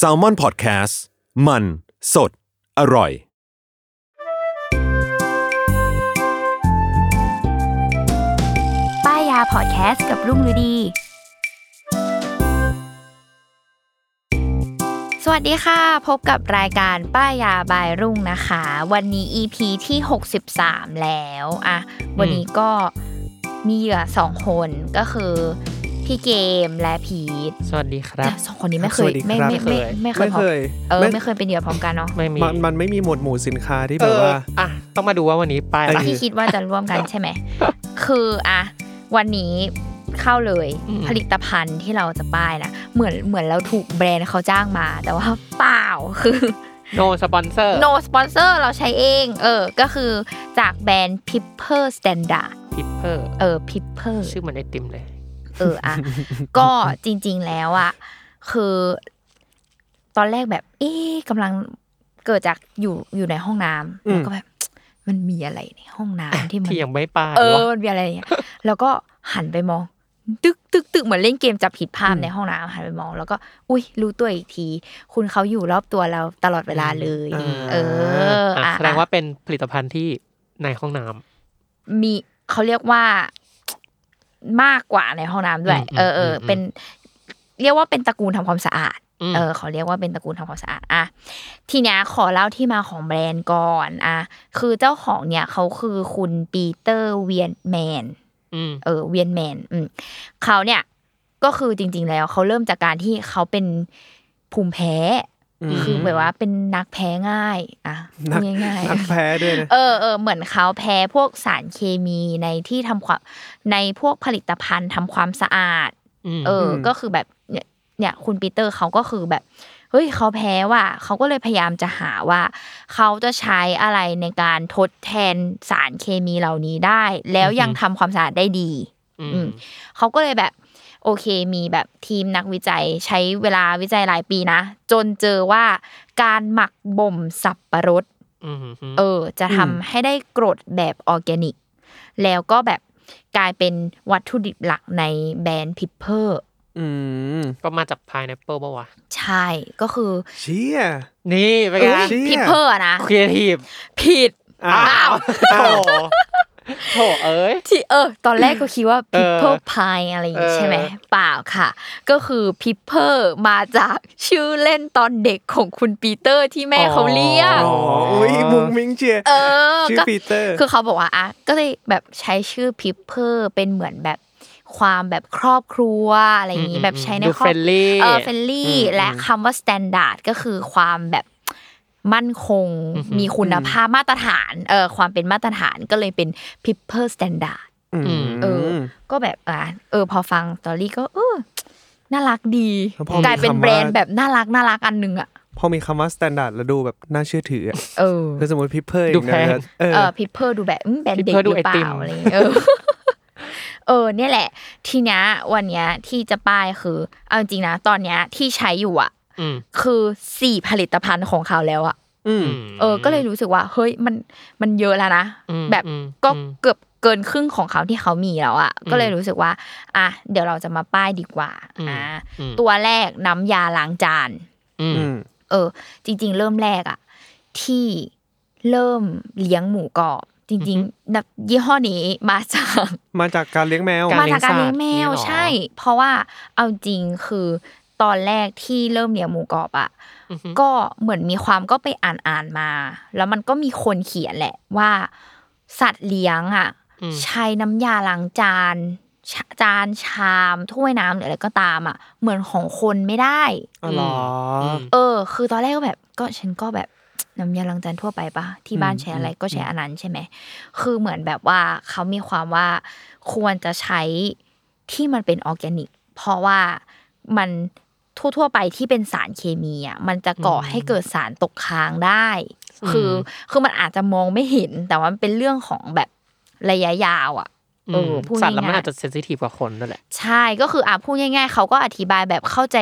s a l m o n PODCAST มัน สด อร่อย ป้ายยาพอดแคสต์กับรุ่งฤดี สวัสดีค่ะ พบกับรายการป้ายยาบายรุ่งนะคะ วันนี้ EP ที่ 63 แล้วอะวันนี้ก็มีเหยื่อสองคนก็คือ พี่เกมและพีทสวัสดีครับสองคนนี้ไม่เคสยวัสดีไม่ครับไม่ไม่ไม่เคยไม่เคยพร้อมเออไม่ไม่เคยเป็นเหยื่อพร้อมกันเนาะไม่มีมันมันไม่มีหมวดหมู่สินค้าที่เอแบบอว่าอะต้องมาดูว่าวันนี้ป้ายอะไรเออที่คิดว่าจะร่วมกันใช่ไหมคืออะวันนี้เข้าเลยอืมผลิตภัณฑ์ที่เราจะป้ายนะเหมือนเหมือนเราถูกแบรนด์เขาจ้างมา แต่ว่าเปล่าคือ no sponsor no sponsor เราใช้เอง เออ ก็คือจากแบรนด์ Pipper Standard Pipper เออ Pipper ชื่อเหมือนไอติมเลย เอออะก็จริง ๆแล้วอะคือตอนแรกแบบ เอ๊ะกำลังเกิดจากอยู่อยู่ในห้องน้ำอืมแล้วก็แบบมันมีอะไรในห้องน้ำที่มันที่ยังไม่ป้ายเออวะมันมีอะไรอย่างเงี้ยแล้วก็หันไปมองตึกตึกตึกเหมือนเล่นเกมจับผิดภาพในห้องน้ำหันไปมอง แล้วก็ อุ้ยรู้ตัวอีกที คุณเขาอยู่รอบตัวเราตลอดเวลาเลยอ่าเอออะอะแสดงว่าเป็นผลิตภัณฑ์ที่ในห้องน้ำมีเขาเรียกว่า มากกว่าในห้องน้ำด้วยอืมเออเอออืมเป็น เรียกว่าเป็นตระกูลทำความสะอาดอืมเออเขาเรียกว่าเป็นตระกูลทำความสะอาด อะ ทีเนี้ยขอเล่าที่มาของแบรนด์ก่อน อะ คือเจ้าของเนี่ยเขาคือคุณปีเตอร์เวียนแมนอืมเออ เวียนแมน อืมเขาเนี่ย ก็คือจริง ๆ แล้วเขาเริ่มจากการที่เขาเป็นภูมิแพ้อืม คือแบบว่าเป็นนักแพ้ง่ายอะนักพูดง่ายๆนักแพ้ด้วยนะเออเออเหมือนเขาแพ้พวกสารเคมีในที่ทำความในพวกผลิตภัณฑ์ทำความสะอาดมเอออมก็คือแบบเนี่ยเนี่ยคุณปีเตอร์เขาก็คือแบบเฮ้ยเขาแพ้ว่ะเขาก็เลยพยายามจะหาว่า เขาจะใช้อะไรในการทดแทนสารเคมีเหล่านี้ได้ แล้วยังทำความสะอาดได้ดี อือืมมเขาก็เลยแบบ โอเค มีแบบทีมนักวิจัยใช้เวลาวิจัยหลายปีนะ จนเจอว่าการหมักบ่มสับปะรดอืมเออ จะทำให้ได้กรดแบบออร์แกนิก แล้วก็แบบกลายเป็นวัตถุดิบหลักในแบรนด์ Pipper อืมก็มาจาก pineapple ปะวะ ใช่ก็คือ เชี่ย นี่เป็นไงเชี่ย Pipper นะครีเอทีฟผิดอ้าวโถ โถเอ้ยที่เออ ตอนแรกก็คิดว่าเออ Pipper pine อะไรอย่างงี้เออใช่ไหมเปล่าค่ะ ก็คือ Pipper มาจากชื่อเล่นตอนเด็กของคุณปีเตอร์ที่แม่เขาเรียกอ๋ออุ้ยมุ้งมิ้งเชียวเออชื่อก็ปีเตอร์ คือเขาบอกว่าอะก็เลยแบบใช้ชื่อ Pipper เป็นเหมือนแบบความแบบครอบครัวอะไรอย่างงี้อืมแบบใช้ในดูครอบ friendly เออ friendly และคำว่า standard ก็คือความแบบ มั่นคงอือหือมีคุณภาพมาตรฐานเออความเป็นมาตรฐานก็เลยเป็น Pipper Standard อืมเออ ก็แบบอะเออ พอฟัง story ก็เออน่ารักดีแล้วพอมีกลายเป็นคำว่าแบรนด์แบบน่ารักน่ารักอันนึงอะพอมีคำว่า standard แล้วดูแบบน่าเชื่อถืออะเออคือสมมติ Pipper ดูแพงเออเออ Pipper ดูแบบอืมแบรนด์เด็ก Pipper หรือเปไอติมอะไรอย่างเงี้ยเออเออเนี่ยแหละ ทีเนี้ยวันเนี้ยที่จะป้ายคือ เอาจริงๆนะตอนเนี้ยที่ใช้อยู่อะอืม คือสี่ผลิตภัณฑ์ของเขาแล้วอะอืมเออ ก็เลยรู้สึกว่า เฮ้ยมันมันเยอะแล้วนะอืมแบบอืมก็อืมเกือบเกินครึ่งของเขาที่เขามีแล้วอะอืมก็เลยรู้สึกว่า อะเดี๋ยวเราจะมาป้ายดีกว่าอืมอ่าอืมตัวแรกน้ำยาล้างจานอืมอืมเออ จริง ๆ เริ่มแรกอะที่เริ่มเลี้ยงหมูกรอบจริงๆแบบยี่ห้อนี้มาจากมาจากการเลี้ยงแมวการมาจากการเลี้ยงแมวเลี้ยงสัตว์ใช่ เพราะว่าเอาจริงคือ ตอนแรกที่เริ่มเลี้ยงหมูกรอบอะอือหือก็เหมือนมีความก็ไปอ่านอ่านๆมา แล้วมันก็มีคนเขียนแหละว่า สัตว์เลี้ยงอะอืมใช้น้ำยาล้างจานชาจานชามถ้วยน้ำหรืออะไรก็ตามอะ เหมือนของคนไม่ได้อ๋อเหรออมเออ คือตอนแรกก็แบบ ก็ฉันก็แบบน้ำยาล้างจานทั่วไปปะที่บ้านอืมใช้อะไรอืมก็ใช้อันนั้นใช่ไหมคือเหมือนแบบว่าเขามีความว่าควรจะใช้ที่มันเป็นออร์แกนิก เพราะว่ามัน ทั่ว ๆ ไปที่เป็นสารเคมีอะมันจะก่อให้เกิดสารตกค้างได้ คือคือมันอาจจะมองไม่เห็น แต่ว่ามันเป็นเรื่องของแบบระยะยาวอะเออพูดสัตว์แล้วมันง่ายๆอาจจะเซนซิทีฟกว่าคนนั่นแหละ ใช่ก็คืออะพูดง่าย ๆ เขาก็อธิบายแบบเข้าใจ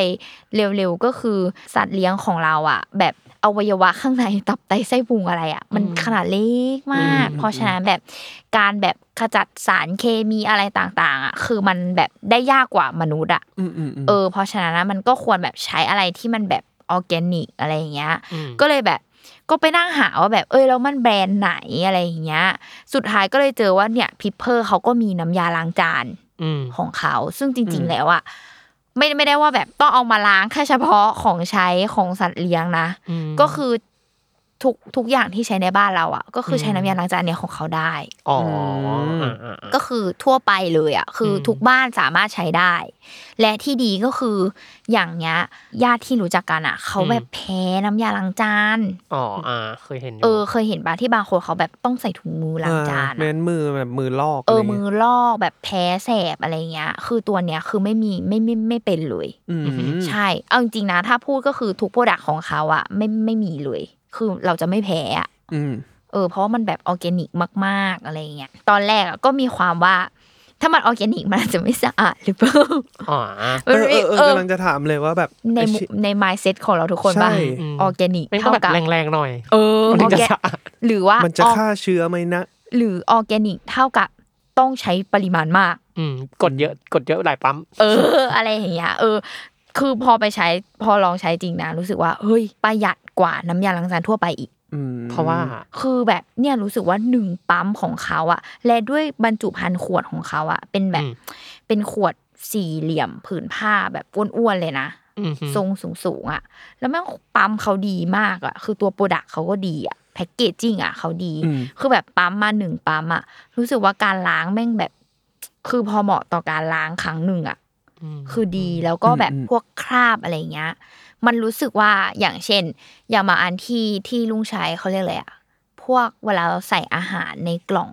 เร็วๆก็คือสัตว์เลี้ยงของเราอะ แบบ อวัยวะข้างในตับไตไส้พุงอะไรอะ มันขนาดเล็กมากอืมเพราะฉะนั้นแบบการแบบขจัดสารเคมีอะไรต่างๆอะคือมันแบบได้ยากกว่ามนุษย์อะอืมอืมอืมเออ เพราะฉะนั้นนะมันก็ควรแบบใช้อะไรที่มันแบบออร์แกนิกอะไรอย่างเงี้ยอืมก็เลยแบบก็ไปนั่งหาว่าแบบเอ้ยแล้วมันแบรนด์ไหนอะไรอย่างเงี้ย สุดท้ายก็เลยเจอว่าเนี่ยพิเพอร์เขาก็มีน้ำยาล้างจานอืมของเขา ซึ่งจริง ๆ แล้วอะ ไม่ไม่ได้ว่าแบบต้องเอามาล้างแค่เฉพาะของใช้ของสัตว์เลี้ยงนะอืมก็คือ ทุกทุกอย่างที่ใช้ในบ้านเราอะก็คือใช้อืมน้ำยาล้างจานเนี่ยของเขาได้อ๋อมอ่าอ่าอ่าก็คือทั่วไปเลยอะ คืออมทุกบ้านสามารถใช้ได้ และที่ดีก็คืออย่างเงี้ยญาติที่รู้จักกันอะ เขาแบบแพ้น้ำยาล้างจานอ๋ออ่าเคยเห็นอยู่เออเคยเห็นปะที่บางคนเขาแบบต้องใส่ถุงมือล้างจานเออเหมือนมือแบบมือลอกเอออะไรมืงี้อยลอกแบบแพ้แสบอะไรเงี้ย คือตัวเนี้ยคือไม่มีไม่ไม่ไม่เป็นเลยอืมใช่เอาจริงๆนะถ้าพูดก็คือทุก product ของเขาอะไม่ไม่มีเลย คือเราจะไม่แพ้อะอืมเออเพราะว่ามันแบบออร์แกนิกมากๆอะไรเงี้ยตอนแรกอะก็มีความว่า ถ้ามันออร์แกนิกมันอาจจะไม่สะอาดหรือเปล่าอ๋อเออเออเออกำลังจะถามเลยว่าแบบในไอ้มุชิใน mindset ของเราทุกคนป่ะใช่ออร์แกนิกเท่ากับไม่ต้องแบบแรงๆหน่อย เออมันถึงจะออร์แกสะอาดหรือว่ามันจะออฆ่าเชื้อไหมนะหรือออร์แกนิกเท่ากับต้องใช้ปริมาณมาก อืมกดเยอะกดเยอะหลายปั๊ม เออ อะไรอย่างเงี้ยเออ คือพอไปใช้พอลองใช้จริงนะ รู้สึกว่าเฮ้ยประหยัดกว่าน้ำยาล้างจานทั่วไปอีกอืมเพราะว่าคือแบบเนี่ยรู้สึกว่าหนึ่งปั๊มของเขาอะและด้วยบรรจุภัณฑ์ขวดของเขาอะเป็นแบบอืมเป็นขวดสี่เหลี่ยมผืนผ้าแบบอ้วนๆเลยนะอืมฮึทรงสูงๆอะแล้วแม่งปั๊มเขาดีมากอะคือตัวโปรดักเขาก็ดีอะแพ็กเกจจิ้งอะเขาดีอืมคือแบบปั๊มมาหนึ่งปั๊มอะรู้สึกว่าการล้างแม่งแบบ คือพอเหมาะต่อการล้างครั้งหนึ่งอะมคือดีแล้วก็แบบอืมพวกคราบอะไรเงี้ย มันรู้สึกว่าอย่างเช่น อย่างมาอันที่ที่ลุงใช้เขาเรียกอะไรอะพวกเวลาเราใส่อาหารในกล่อง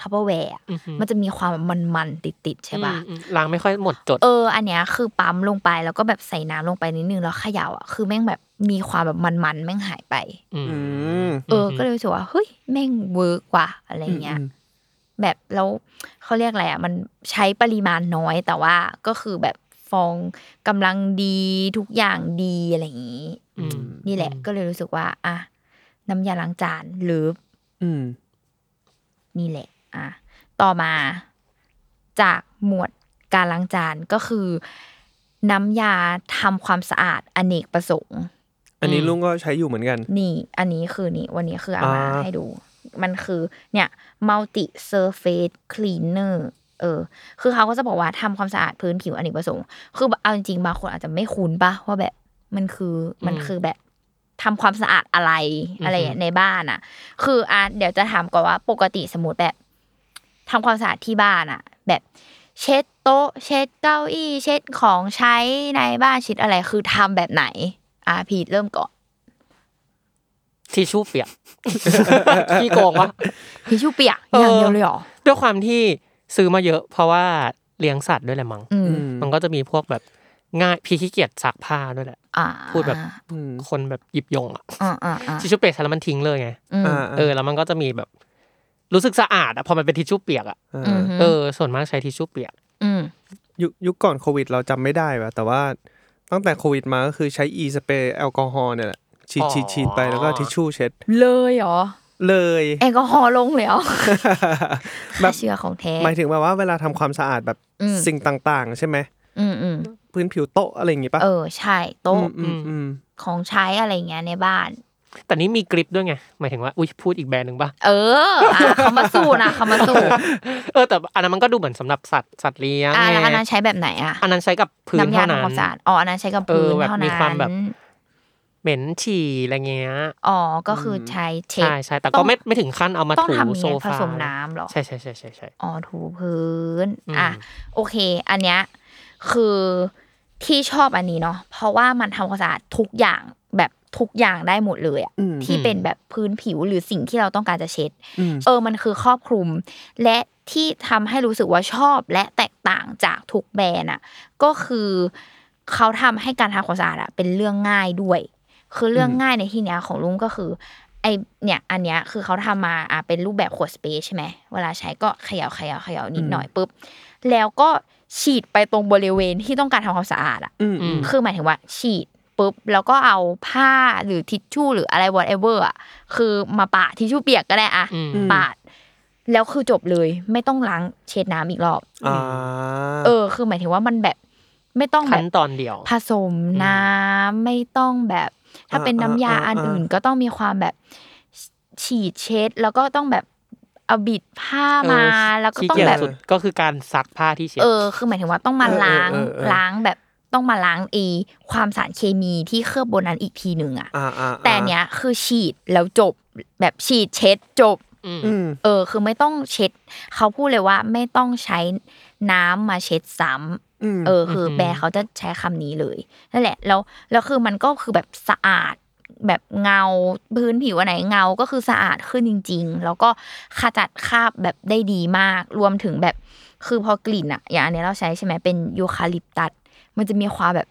Tupperware อะอือฮึมันจะมีความมันๆติดๆใช่ปะอืมอืมล้างไม่ค่อยหมดจด เออ อันเนี้ยคือปั๊มลงไปแล้วก็แบบใส่น้ำลงไปนิดนึงแล้วเขย่าอะคือแม่งแบบมีความแบบมันๆแม่งหายไปอืมอืมเออ ก็เลยรู้สึกว่าเฮ้ยแม่ง work กว่าอะไรเงี้ยอืมแบบแล้วเขาเรียกอะไรอะมันใช้ปริมาณน้อยแต่ว่าก็คือแบบ ฟองกำลังดีทุกอย่างดีอะไรอย่างนี้อืมนี่แหละ ก็เลยรู้สึกว่า อะน้ำยาล้างจานหรืออืมนี่แหละ อะต่อมา จากหมวดการล้างจานก็คือ น้ำยาทำความสะอาดอเนกประสงค์ อันนี้อืมลุงก็ใช้อยู่เหมือนกัน นี่ อันนี้คือนี่ วันนี้คือเอามาอ่าให้ดู มันคือ เนี่ย multi surface cleaner เออ คือเขาก็จะบอกว่าทำความสะอาดพื้นผิวอเนกประสงค์ คือเอาจริงๆบางคนอาจจะไม่คุ้นปะว่าแบบมันคือมันคือแบบทำความสะอาดอะไรอะไรอือฮึในบ้านอะ คืออะเดี๋ยวจะถามก่อนว่าปกติสมมติแบบทำความสะอาดที่บ้านอะ แบบเช็ดโต๊ะ เช็ดเก้าอี้ เช็ดของใช้ในบ้านเช็ดอะไรคือทำแบบไหน อะพีทเริ่มก่อนทิชชู่เปียกขี้โกงวะทิชชู่เปียกเออออย่างเดียวเลยเหรอด้วยความที่ ซื้อมาเยอะ เพราะว่าเลี้ยงสัตว์ด้วยแหละมั้งอืมอืมมันก็จะมีพวกแบบง่ายพี่ขี้เกียจซักผ้าด้วยแหละอ่าพูดแบบอืมคนแบบหยิบยงอะอ่าอ่าอ่าทิชชู่เปียกใช้แล้วมันทิ้งเลยไงอืมอ่าเออ แล้วมันก็จะมีแบบรู้สึกสะอาดอะพอมันเป็นทิชชู่เปียกอะอ่าอืมเออ ส่วนมากใช้ทิชชู่เปียกอืมยุคยุคก่อนโควิดเราจำไม่ได้ว่ะแต่ว่าตั้งแต่โควิดมาก็คือใช้อีสเปรย์แอลกอฮอล์เนี่ยแหละฉีดอ๋อฉีดฉีดไปแล้วก็ทิชชู่เช็ด เลยเหรอ เลยแอลกอฮอล์ลงเลยเหรอแบบฆ่าเชื้อของแท้หมายถึงแบบว่าเวลาทำความสะอาดแบบอืมสิ่งต่างๆ ใช่ไหมอืมอืมพื้นผิวโต๊ะอะไรอย่างงี้ปะเออใช่โต๊ะอืมอืมของใช้อะไรเงี้ยในบ้านแต่นี่มีกริปด้วยไงหมายถึงว่าอุ้ยพูดอีกแบรนด์หนึ่งป่ะเอออะเขามาสู้นะเขามาสู้เออแต่อันนั้นมันก็ดูเหมือนสำหรับสัตว์สัตว์เลี้ยงอะแล้วอันไงนั้นใช้แบบไหนอะอันนั้นใช้กับพื้นน้ำยาเท่านั้ทำความนสะอาดอ๋ออันนั้นใช้กับพื้นเออแบบเท่ามีนั้ความแบบน เหม็นฉี่อะไรเงี้ย อ๋อ ก็คือใช้เช็ด ใช่ใช่แต่ต้ก็องไม่ไม่ถึงขั้นเอามาต้องถูทำยังโซไงผฟาสมน้ำเหรอ ใช่ใช่ใช่ใช่ใช่อ๋อ ถูพื้นอืมอะ โอเค อันเนี้ยคือที่ชอบอันนี้เนาะ เพราะว่ามันทำความสะอาดทุกอย่างแบบทุกอย่างได้หมดเลยอะอืมที่เป็นแบบพื้นผิวหรือสิ่งที่เราต้องการจะเช็ดอืมเออ มันคือครอบคลุม และที่ทำให้รู้สึกว่าชอบและแตกต่างจากทุกแบรนด์อะ ก็คือเขาทำให้การทำความสะอาดอะเป็นเรื่องง่ายด้วย คือเรื่องง่ายในที่เนี้ยของลุงก็คือไอเนี่ยอันเนี้ยคือเขาทำมาอะเป็นรูปแบบขวดสเปรย์ใช่ไหมเวลาใช้ก็เขย่าเขย่าเขย่านิดหน่อยปุ๊บแล้วก็ฉีดไปตรงบริเวณที่ต้องการทำความสะอาดอะอืมอืมคือหมายถึงว่า ฉีดปุ๊บแล้วก็เอาผ้าหรือทิชชู่หรืออะไร whatever อะคือมาปะทิชชู่เปียกก็ได้อะอืมปาดแล้วคือจบเลยไม่ต้องล้างเช็ดน้ำอีกรอบอ่าเออ คือหมายถึงว่ามันแบบ ไม่ต้องแบขั้บนตอนเดียว ผสมน้ำไม่ต้องแบบ ถ้าเป็นน้ำยาอันอื่นก็ต้องมีความแบบฉีดเช็ด แล้วก็ต้องแบบเอาบิดผ้ามาเออแล้วก็ขี้ต้องเกียจแบบสุดก็คือการซักผ้าที่เช็ดเออคือหมายถึงว่าต้องมาล้างเออเออเออล้างแบบต้องมาล้างเอความสารเคมีที่เคลือบบนนั้นอีกทีหนึ่งอะอ่าอ่าแต่เนี้ยคือฉีดแล้วจบแบบฉีดเช็ดจบอืมเออ คือไม่ต้องเช็ด เขาพูดเลยว่าไม่ต้องใช้น้ำมาเช็ดซ้ำอืม เออ คือแบรนด์เขาจะใช้คำนี้เลยนั่นแหละ แล้วแล้วคือมันก็คือแบบสะอาดแบบเงาพื้นผิวอันไหนเงาก็คือสะอาดขึ้นจริง ๆ แล้วก็ขจัดคราบแบบได้ดีมาก รวมถึงแบบคือพอกลิ่นอะอย่างอันนี้เราใช้ใช่ไหมเป็นยูคาลิปตัสมันจะมีความแบบ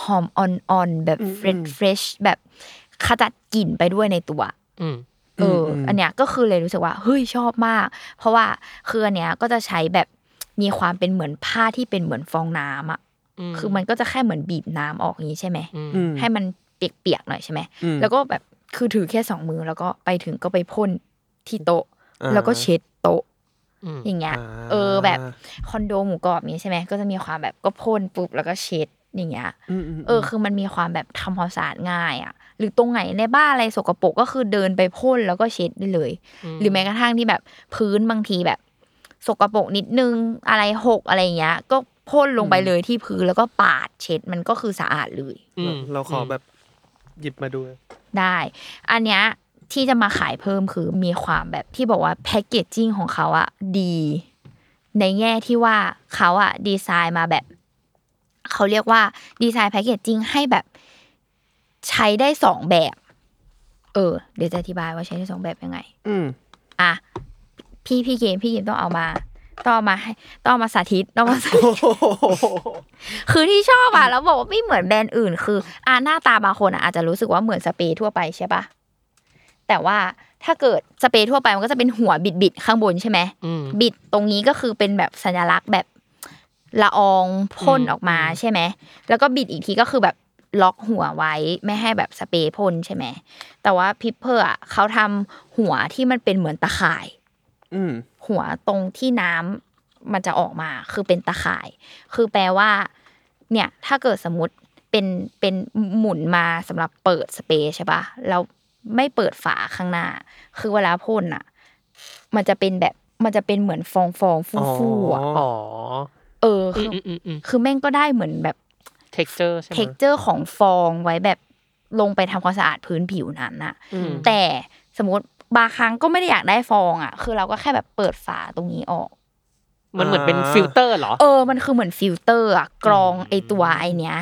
หอมอ่อนๆแบบ fresh fresh แบบขจัดกลิ่นไปด้วยในตัวอืมเอออมอันเนี้ยก็คือเลยรู้สึกว่าเฮ้ยชอบมาก เพราะว่าคืออันเนี้ยก็จะใช้แบบ มีความเป็นเหมือนผ้าที่เป็นเหมือนฟองน้ำอะอืมคือมันก็จะแค่เหมือนบีบน้ำออกอย่างนี้ใช่ไหมอืมอืมให้มันเปียกๆหน่อยใช่ไหมอืมแล้วก็แบบคือถือแค่สองมือแล้วก็ไปถึงก็ไปพ่นที่โต๊ะอ่าแล้วก็เช็ดโต๊ะอืมอย่างเงี้ยอ่าเออแบบคอนโดหมูกรอบนี้ใช่ไหมก็จะมีความแบบก็พ่นปุ๊บแล้วก็เช็ดอย่างเงี้ยอืมมเออคือมันมีความแบบทำความสะอาดง่ายอะ หรือตรงไหนในบ้านอะไรสกปรกก็คือเดินไปพ่นแล้วก็เช็ดได้เลย หรือแม้กระทั่งที่แบบพื้นบางทีแบบ สกปรกนิดนึงอะไรหกอะไรอย่างเงี้ย ก็พ่นลงไปเลยที่พื้นแล้วก็ปาดเช็ดมันก็คือสะอาดเลยอืมเราขอแบบหยิบมาดู ได้ อันเนี้ยที่จะมาขายเพิ่มคือมีความแบบที่บอกว่าแพคเกจจิ้งของเขาอะดี ในแง่ที่ว่าเขาอะดีไซน์มาแบบ เขาเรียกว่าดีไซน์แพคเกจจิ้งให้แบบใช้ได้สองแบบ เออ เดี๋ยวจะอธิบายว่าใช้ได้สองแบบยังไง อืมอะ พี่พี่เกมพี่เกมต้องเอามาต้องเอามาให้ต้องเอามาสาธิตต้องมาสาธิต คือที่ชอบอะแล้วบอกว่าไม่เหมือนแบรนด์อื่น คืออ่าหน้าตาบางคนอะอาจจะรู้สึกว่าเหมือนสเปรย์ทั่วไปใช่ปะแต่ว่าถ้าเกิดสเปรย์ทั่วไปมันก็จะเป็นหัวบิดบิดๆข้างบนใช่ไหมอืม บิดตรงนี้ก็คือเป็นแบบสัญลักษณ์แบบละอองพ่นอืมออกมาใช่ไหมแล้วก็บิดอีกทีก็คือแบบล็อกหัวไว้ไม่ให้แบบสเปรย์พ่นใช่ไหมแต่ว่า Pipper อะเขาทำหัวที่มันเป็นเหมือนตะข่ายอืม หัวตรงที่น้ำมันจะออกมาคือเป็นตะข่าย คือแปลว่า เนี่ย ถ้าเกิดสมมติเป็นเป็นหมุนมาสำหรับเปิดสเปรย์ใช่ปะแล้วไม่เปิดฝาข้างหน้า คือเวลาพ่นอะ มันจะเป็นแบบมันจะเป็นเหมือนฟองฟองฟูฟูๆอะอ๋อเอออืคืออืมอืมอืมคือแม่งก็ได้เหมือนแบบ texture ใช่ไหม texture ของฟองไว้แบบลงไปทำความสะอาดพื้นผิวนั้นน่ะอืมแต่สมมติ บางครั้งก็ไม่ได้อยากได้ฟองอะ คือเราก็แค่แบบเปิดฝาตรงนี้ออกมันเหมือนเป็นฟิลเตอร์เหรอ เออ มันคือเหมือนฟิลเตอร์อะกรองไอตัวไอเนี้ย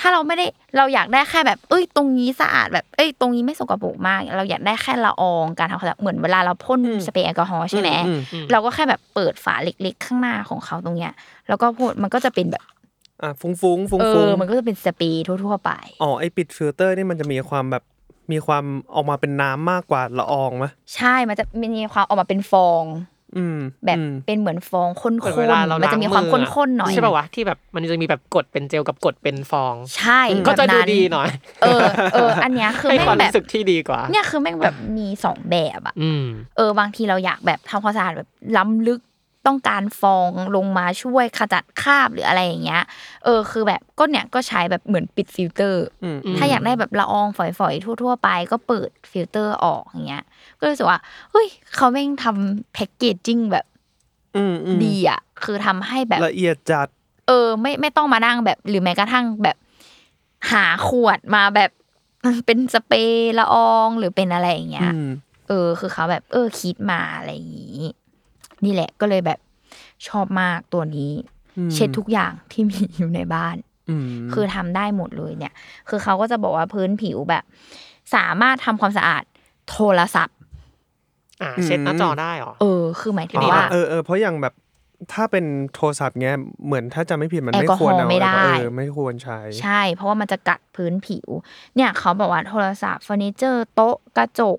ถ้าเราไม่ได้เราอยากได้แค่แบบ เอ้ย ตรงนี้สะอาดแบบ เอ้ย ตรงนี้ไม่สกปรกมาก เราอยากได้แค่ละอองการทำความสะอาดเหมือนเวลาเราพ่นสเปรย์แอลกอฮอล์ใช่ไหมอืมอืมเราก็แค่แบบเปิดฝาเล็กๆ ข้างหน้าของเขาตรงเนี้ย แล้วก็พ่นมันก็จะเป็นแบบอะฟุ้งฟุ้งฟุ้งเอฟุ้งอมันก็จะเป็นสเปรย์ทั่วๆไป อ๋อ ไอปิดฟิลเตอร์นี่มันจะมีความแบบ มีความออกมาเป็นน้ำมากกว่าละอองไหมใช่มันจะมีความออกมาเป็นฟองอืมแบบอืมเป็นเหมือนฟองข้นเหมือนๆเวลาเรามันจะมีความล้งอข้นๆหน่อยใช่ป่าววะที่แบบมันจะมีแบบกดเป็นเจลกับกดเป็นฟอง ใช่ก็จะแบบดูนั้นดีหน่อย เออเอออันเนี้ยคือให้ความแม่งแบบรู้สึกที่ดีกว่า เนี่ยคือแม่งแบบมีสองแบบอะอืมเออบางทีเราอยากแบบทำความสะอาดแบบล้ำลึก ต้องการฟองลงมาช่วยขจัดคราบหรืออะไรอย่างเงี้ย เออคือแบบก็เนี่ยก็ใช้แบบเหมือนปิดฟิลเตอร์อืมถ้าอยากได้แบบละอองฝอยๆ ทั่ว ๆ ไป ก็เปิดฟิลเตอร์ออกอย่างเงี้ย ก็รู้สึกว่าเฮ้ยเขาแม่งทำแพ็กเกจจิ้งแบบอืมอืมดีอะ คือทำให้แบบละเอียดจัด เออ ไม่ไม่ต้องมานั่งแบบ หรือแม้กระทั่งแบบ หาขวดมาแบบเป็นสเปรย์ละอองหรือเป็นอะไรอย่างเงี้ยอืมเออ คือเขาแบบ เออคิดมาอะไรอย่างนี้ นี่แหละ ก็เลยแบบชอบมากตัวนี้อืมเช็ดทุกอย่างที่มีอยู่ในบ้านอืมคือทำได้หมดเลยเนี่ย คือเขาก็จะบอกว่าพื้นผิวแบบ สามารถทำความสะอาดโทรศัพท์ อ่าเช็ดหน้าจอได้เหรอเออ คือหมายถึงอ๋อว่าเออเออเพราะอย่างแบบถ้าเป็นโทรศัพท์เงี้ยเหมือนถ้าจำไม่ผิดมันแอลกอฮอล์ไม่ควรเอาไม่ได้เออไม่ควรใช้ ใช่ เพราะว่ามันจะกัดพื้นผิว เนี่ยเขาบอกว่าโทรศัพท์เฟอร์นิเจอร์ โต๊ะกระจก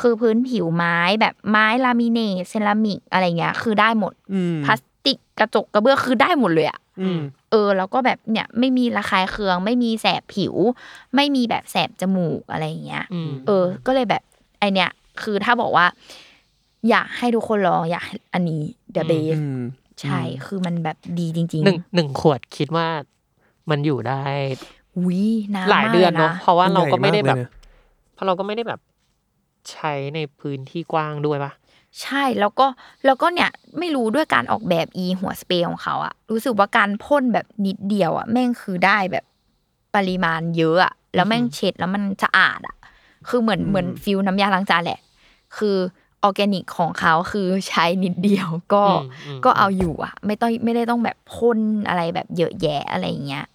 คือพื้นผิวไม้แบบไม้ลามิเนตเซรามิกอะไรเงี้ย คือได้หมดอืมพลาสติกกระจกกระเบื้องคือได้หมดเลยอะอืมเออ แล้วก็แบบเนี่ยไม่มีระคายเคือง ไม่มีแสบผิว ไม่มีแบบแสบจมูกอะไรเงี้ยอืมเออ ก็เลยแบบไอเนี้ยคือถ้าบอกว่า อยากให้ทุกคนลองอยากให้อันนี้ the best อืมใช่คือมันแบบดีจริงหนึ่งหนึ่งขวดคิดว่ามันอยู่ได้ๆวินานหลายเดือนเนาะมกลเพราะว่าเราก็ไม่ได้แบบใหญ่ากเลยนะเพราะเราก็ไม่ได้แบบ ใช้ในพื้นที่กว้างด้วยปะใช่แล้วก็แล้วก็เนี่ยไม่รู้ด้วยการออกแบบอีหัวสเปรย์ของเขาอะรู้สึกว่าการพ่นแบบนิดเดียวอะแม่งคือได้แบบปริมาณเยอะอะแล้วแม่งเช็ดแล้วมันสะอาดอะคือเหมือนเหมือนฟิลน้ำยาล้างจานแหละ คือออร์แกนิกของเขาคือใช้นิดเดียวก็อืมอืมก็เอาอยู่อะไม่ต้องไม่ได้ต้องแบบพ่นอะไรแบบเยอะแยะอะไรเงี้ย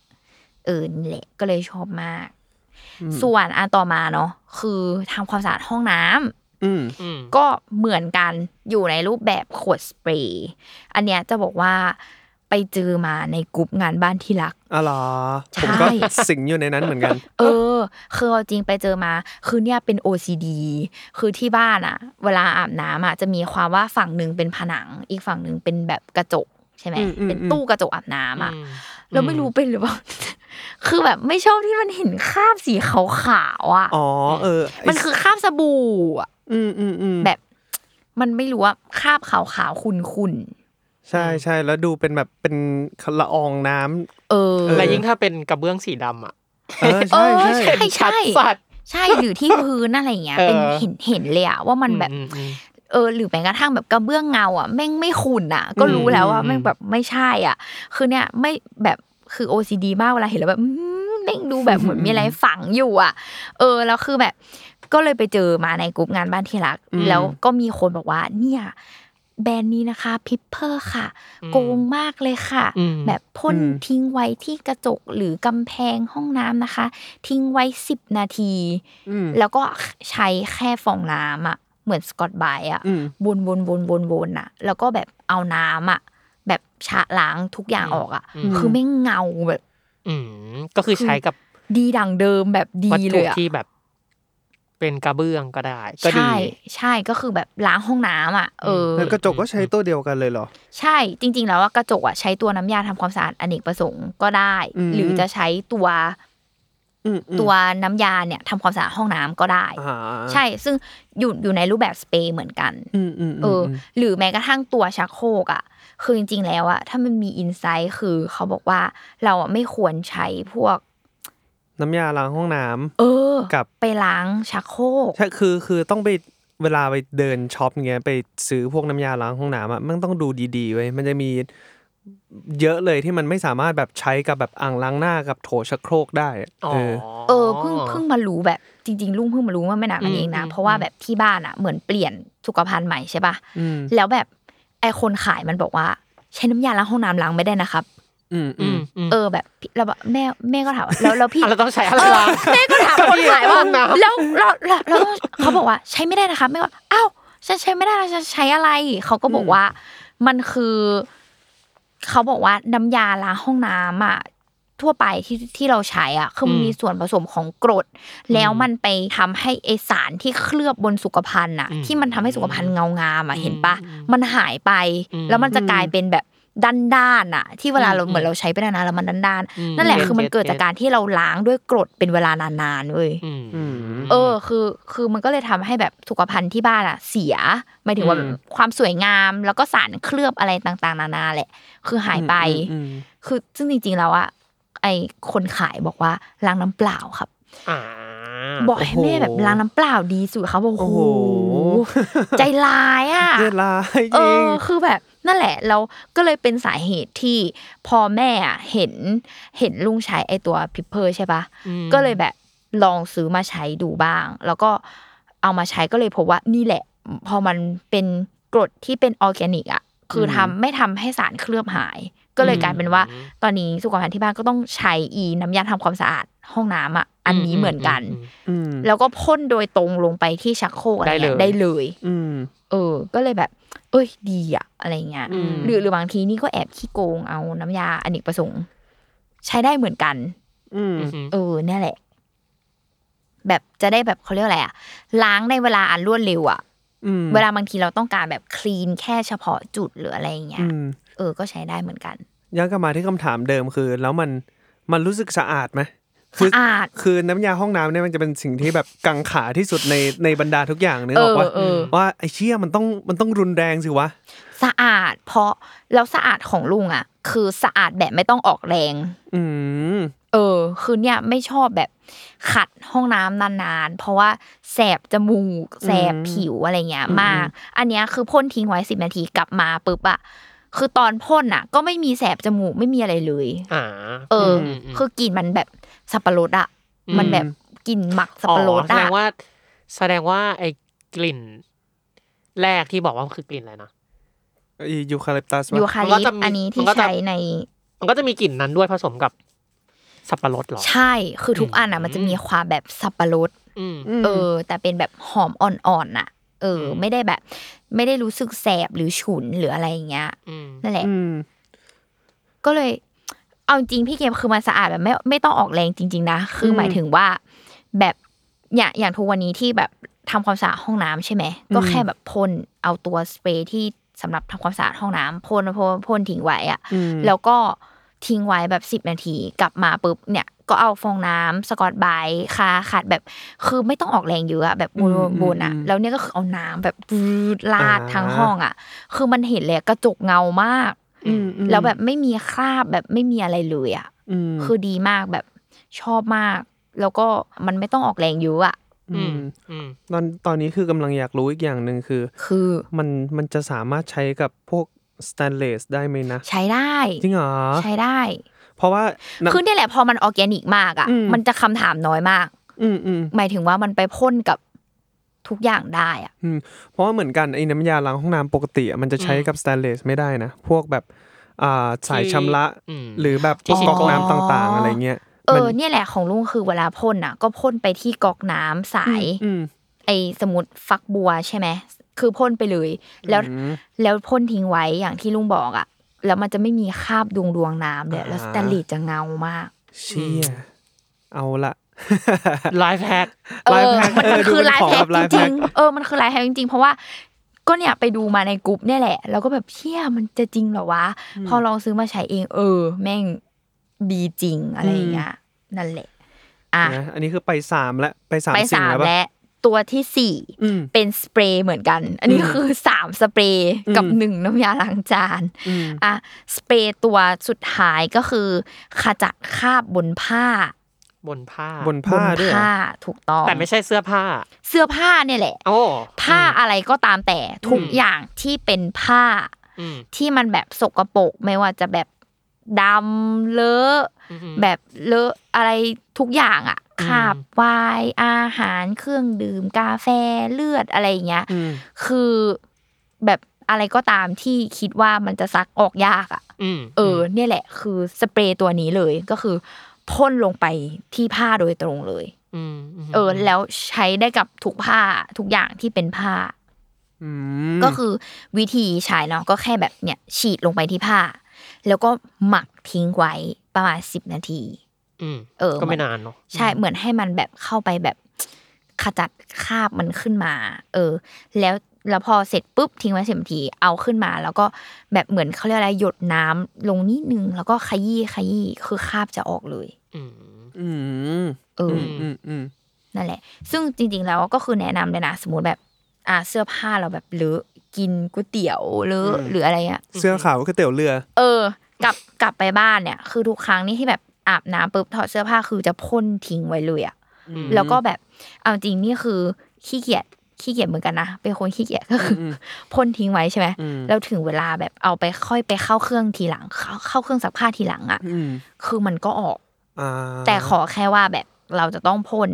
เออนี่แหละก็เลยชอบมาก ส่วนอันต่อมาเนาะคือทำความสะอาดห้องน้ำอืมอืมก็เหมือนกันอยู่ในรูปแบบขวดสเปรย์อันเนี้ยจะบอกว่าไปเจอมาในกลุ่มงานบ้านที่รักอ๋อเหรอใช่ผมก็สิงอยู่ในนั้นเหมือนกัน เออ คือเอาจริงไปเจอมา คือเนี่ยเป็น OCD คือที่บ้านอะเวลาอาบน้ำอะจะมีความว่าฝั่งหนึ่งเป็นผนัง อีกฝั่งหนึ่งเป็นแบบกระจกใช่ไหมอืมอืมเป็นตู้กระจกอาบน้ำอะอืมเราไม่รู้เป็นหรือเปล่า คือแบบไม่ชอบที่มันเห็นคราบสีขาวๆอะอ๋อเออไมันคือคราบสบู่อะอืมอืมอืมแบบ มันไม่รู้ว่าคราบขาวๆขุ่นใช่ใช่แล้วดูเป็นแบบเป็นละอองน้ำๆเออและยิ่งถ้าเป็นกระเบื้องสีดำอะเออใช่ใช่เออใช่ชัดสัตว์ใช่หรือที่พื้นอะไรเงี้ยเออเป็นเห็นเห็นเลยอะว่ามันแบบอืมอืมเออ หรือแม้กระทั่งแบบกระเบื้องเงาอะแม่งไม่ขุ่นอะ ก็รู้แล้วว่าอืมแม่งแบบไม่ใช่อะ คือเนี่ยไม่แบบ คือ OCD มากเวลาเห็นแล้วแบบอืมแม่งดูแบบเหมือนมีอะไรฝังอยู่อะ เออแล้วคือแบบ ก็เลยไปเจอมาในกลุ่มงานบ้านที่รักอืมแล้วก็มีคนบอกว่า เนี่ยแบรนด์นี้นะคะ Pipper ค่ะอืมโกงมากเลยค่ะอืมแบบพ่นอืมทิ้งไว้ที่กระจกหรือกำแพงห้องน้ำนะคะ ทิ้งไว้สิบนาทีอืมแล้วก็ใช้แค่ฟองน้ำอะเหมือน Scotch-Brite อะอืมวนวนวนวนวนอะ แล้วก็แบบเอาน้ำอะแบบ ชะล้างทุกอย่างออกอะอืมคือไม่งเงาแบบ อืมก็คือใช้กับดีดังเดิมแบบดีวัตเลถุยอะที่แบบ เป็นกระเบื้องก็ได้ก็ดีใช่ใช่ก็คือแบบล้างห้องน้ำอะเออแล้วกระจกก็ใช้ตัวเดียวกันเลยเหรอ ใช่จริง ๆ แล้วว่ากระจกอะใช้ตัวน้ำยาทำความสะอาดอเนกประสงค์ก็ได้อืมหรือจะใช้ตัวอืมอืมตัวน้ำยาเนี่ยทำความสะอาดห้องน้ำก็ได้อ่าใช่ซึ่งอยู่อยู่ในรูปแบบสเปรย์เหมือนกันอืมอืมเออมอหรือแม้กระทั่งตัวชักโครกอะ คือจริงๆ แล้วอะถ้ามันมีอินไซต์คือเขาบอกว่าเราอะไม่ควรใช้พวก น้ำยาล้างห้องน้ำเออ กับไปล้างชักโครกใช่คือคือต้องไปเวลาไปเดินช็อปเงี้ยไปซื้อพวกน้ำยาล้างห้องน้ำอะมันต้องดูดีๆไว้ยมันจะมีเยอะเลยที่มันไม่สามารถแบบใช้กับแบบอ่างล้างหน้ากับโถชักโครกได้อะอ๋อเออเออเพิ่งเพิ่งมารู้แบบจริงๆลุงเพิ่งมารู้ว่าไม่นานมานี้เองนะอืมเพราะว่าแบบที่บ้านอะเหมือนเปลี่ยนสุขภัณฑ์ใหม่ใช่ปะอืมแล้วแบบไอ คนขายมันบอกว่า ใช้น้ำยาล้างห้องน้ำล้างไม่ได้นะครับอืมอือืมมอืมเออแบบพี่แล้วแบบแม่แม่ก็ถามว่าแล้วแล้วพี่อะเราต้องใช้อะไรล้างแม่ก็ถามคนขายว่าห้องน้ำแล้วแล้วแล้วแล้วเขาบอกว่าใช้ไม่ได้นะคะแม่ก็อ้าวฉันใช้ไม่ได้แล้วฉันใช้อะไร เขาก็บอกว่า มันคือ เขาบอกว่าน้ำยาล้างห้องน้ำอะ ทั่วไปที่ที่เราใช้อะคือมันอืมมีส่วนผสมของกรด แล้วมันไปทำให้ไอสารที่เคลือบบนสุขภัณฑ์อะอืมที่มันทำให้สุขภัณฑ์เงางามอะอืมเห็นปะอืมมันหายไปอืมแล้วมันจะกลายเป็นแบบด้านด้านๆอะที่เวลาเราอืมเหมือนเราใช้ไปนานๆแล้วมันด้านด้านๆอืมนั่นแหละเก็ตคือมันเกิดเก็ตจากการที่เราล้างด้วยกรดเป็นเวลานานๆเว้ยอืมอืมเออ คือคือมันก็เลยทำให้แบบสุขภัณฑ์ที่บ้านอะเสียหมายถึงว่าอืมความสวยงาม แล้วก็สารเคลือบอะไรต่างๆ นานาแหละ คือหายไปอืมคือซึ่งจริงๆแล้วอะ ไอคนขายบอกว่าล้างน้ำเปล่าครับอ่าบอกให้แม่แบบล้างน้ำเปล่าดีสุดเขาบอกโอ้โหโอ้โหใจร้ายอะเลือดลายเอจริงอคือแบบนั่นแหละเราก็เลยเป็นสาเหตุที่พอแม่อะเห็นเห็นลุงใช้ไอตัวพิเพอร์ใช่ปะอืมก็เลยแบบลองซื้อมาใช้ดูบ้าง แล้วก็เอามาใช้ก็เลยพบว่านี่แหละ พอมันเป็นกรดที่เป็นออร์แกนิกอะคือทำอืมไม่ทำให้สารเคลือบหาย ก็เลยกลายเป็นว่า ตอนนี้สุขภัณฑ์ที่บ้านก็ต้องใช้อีน้ำยาทำความสะอาดห้องน้ำอะอันนี้เหมือนกันอืมแล้วก็พ่นโดยตรงลงไปที่ชักโครกอะไรเงี้ยได้ได้เลเลยอืมเออ ก็เลยแบบ เอ้ยดีอะอะไรเงี้ยอืมหรือหรือบางทีนี่ก็แอบขี้โกงเอาน้ำยาอเนกประสงค์ ใช้ได้เหมือนกัน อืมอืมเออเนี่ยแหละ แบบจะได้แบบเขาเรียกอะไรอะล้างในเวลาอันรวดเร็วอะอืมเวลาบางทีเราต้องการแบบคลีนแค่เฉพาะจุดหรืออะไรอย่างเงี้อืยม เออก็ใช้ได้เหมือนกันย้อนกลับมาที่คำถามเดิมคือ แล้วมันมันรู้สึกสะอาดไหมคืสะอาดคือน้ำยาห้องน้ำเนี่ยมันจะเป็นสิ่งที่แบบกังขาที่สุดในในบรรดาทุกอย่างเนึกเอออกอว่าเออว่าไอ้เชี่ยมันต้องมันต้องรุนแรงสิวะสะอาด เพราะแล้วสะอาดของลุงอะ คือสะอาดแบบไม่ต้องออกแรง อืมเออ คือเนี่ยไม่ชอบแบบขัดห้องน้ำนานๆ เพราะว่าแสบจมูกแสบผิวอะไรเงี้ยมาก อันเนี้ยคือพ่นทิ้งไว้สิบนาทีกลับมาปุ๊บอะ คือตอนพ่นอะก็ไม่มีแสบจมูกไม่มีอะไรเลยอ่าเอออมมคือกลิ่นมันแบบสับปะรดอะอืมมันแบบกลิ่นหมักสับปะรดแสดอะงว่า แสดงว่าไอ้กลิ่น แรกที่บอกว่ามันคือกลิ่นอะไรนะยูคาลิปตัสยูวะคามันก็ลิปจะมีอันนี้ที่มันก็จะใช้ใน มันก็จะมีกลิ่นนั้นด้วยผสมกับสับปะรดเหรอ ใช่ คือทุกอันอะมันจะมีความแบบสับปะรดอืมเออ แต่เป็นแบบหอมอ่อนๆน่ะ เอออืมไม่ได้แบบ ไม่ได้รู้สึกแสบหรือฉุนหรืออะไรอย่างเงี้ยอืมนั่นแหละอืมก็เลย เอาจริงพี่เกมคือมันสะอาดแบบไม่ไม่ต้องออกแรงจริง ๆ นะคือหมายถึงว่า แบบอย่างอย่างทุกวันนี้ที่แบบทำความสะอาดห้องน้ำใช่ไหมก็แค่แบบพ่นเอาตัวสเปรย์ที่สำหรับทำความสะอาดห้องน้ำพ่นพ่นพ่นทิ้งไว้อะอืมแล้วก็ทิ้งไว้แบบสิบนาที กลับมาปุ๊บเนี่ย ก็เอาฟองน้ำสกอตไบรท์คาขัดแบบคือไม่ต้องออกแรงเยอะอะแบบบนอืมบนอะอืมแล้วเนี่ยก็คือเอาน้ำแบบปืดลาดอ่าทั้งห้องอะคือมันเห็นเลยกระจกเงามากอืมอืมแล้วแบบไม่มีคราบแบบไม่มีอะไรเลยอะอืมคือดีมากแบบชอบมาก แล้วก็มันไม่ต้องออกแรงเยอะอะอืมอืมตอนตอนนี้คือกำลังอยากรู้อีกอย่างหนึ่งคือ คือมันมันจะสามารถใช้กับพวกสแตนเลสได้ไหมนะ ใช้ได้ จริงเหรอ ใช้ได้ เพราะว่าน้ำคือเนี่ยแหละพอมันออร์แกนิกมากอะอืมมันจะคำถามน้อยมาก อืมอืมหมายถึงว่ามันไปพ่นกับทุกอย่างได้อะอืมเพราะว่าเหมือนกันไอ้น้ำยาล้างห้องน้ำปกติอะมันจะใช้อืมกับสแตนเลสไม่ได้นะ พวกแบบอ่าสายชำระอืมหรือแบบที่ก๊อกชิงน้ำต่างๆ อะไรเงี้ยเอมันอเนี่ยแหละของลุงคือเวลาพ่นอะ ก็พ่นไปที่ก๊อกน้ำสายอืมไอ้สมมติฟักบัวใช่ไหมคือพ่นไปเลย แล้วอืมแล้วพ่นทิ้งไว้อย่างที่ลุงบอกอะ แล้วมันจะไม่มีคราบดวงดวงๆน้ำเลยแล้วอ่าสแตนเลสจะเงามาก เชี่ย เอาละไลฟ์แฮกเอไลฟ์อแพ็คมันเออมันดูคือเป็นไลฟ์ของแพ็แบบคไลจฟ์แพ็ริคงๆเออมันคือไลฟ์แพ็คจริงๆเพราะว่าก็เนี่ยไปดูมาในกลุ่มเนี่ยแหละ แล้วก็แบบเชี่ยมันจะจริงเหรอวะ พอลองซื้อมาใช้เอง เออ แม่งดีจริงอะไรอย่างเงี้ยนั่นแหละ อะนะอันนี้คือไปสามแล้วไปสามไปสิ่งสามแล้วปะและ ตัวที่สี่อืมเป็นสเปรย์เหมือนกัน อันนี้อืมคือสามสเปรย์กับอืมหนึ่งน้ำยาล้างจานอืมอะสเปรย์ตัวสุดท้ายก็คือขจัดคราบบนผ้า บนผ้าบนผ้าบนด้วยเหรอผ้าถูกต้องแต่ไม่ใช่เสื้อผ้า เสื้อผ้าเนี่ยแหละโอ้ผ้าอะไรก็ตามแต่ทุกอืมอย่างที่เป็นผ้าอืมที่มันแบบสกปรกไม่ว่าจะแบบดำเลอะอืมแบบเลอะอะไรทุกอย่างอะ อืมคราบไวน์อาหารเครื่องดื่ม กาแฟเลือดอะไรอย่างเงี้ยอืมคือแบบอะไรก็ตามที่คิดว่ามันจะซักออกยากอะอืมเออ เนี่ยแหละ คือสเปรย์ตัวนี้เลยก็คือพ่นลงไปที่ผ้าโดยตรงเลยอืมมเออ แล้วใช้ได้กับทุกผ้าทุกอย่างที่เป็นผ้าอืมก็คือวิธีใช้เนาะก็แค่แบบเนี่ย ฉีดลงไปที่ผ้า แล้วก็หมักทิ้งไว้ประมาณสิบนาทีอืม เออก็ไม่นานเนาะใช่เหมือนให้มันแบบเข้าไปแบบขจัดคราบมันขึ้นมา เออ แล้วแล้วพอเสร็จปุ๊บทิ้งไว้สิบนาทีเอาขึ้นมา แล้วก็แบบเหมือนเขาเรียกอะไรหยดน้ำลงนิดนึงแล้วก็ขยี้ขยี้คือคราบจะออกเลย อืมอืมเออออืมอืมนั่นแหละ ซึ่งจริง ๆ แล้วก็คือแนะนำเลยนะ สมมติแบบ อ่าเสื้อผ้าเราแบบเลอะกินก๋วยเตี๋ยวเลอะหรืออะไรอะเสื้อขาวก็เตี๋ยวเรือ เออ กลับกลับไปบ้านเนี่ย คือทุกครั้งนี่ที่แบบ อาบน้ำปุ๊บถอดเสื้อผ้าคือจะพ่นทิ้งไว้เลยอะแล้วก็แบบเอาจริงนี่คือขี้เกียจขี้เกียจเหมือนกันนะเป็นคนขี้เกียจก็คืออพ่นทิ้งไว้ใช่ไหมอืมแล้วถึงเวลาแบบเอาไปค่อยไปเข้าเครื่องทีหลัง เข้าเข้าเครื่องซักผ้าทีหลังอะอืมคือมันก็ออกอ่าแต่ขอแค่ว่าแบบเราจะต้องพ่น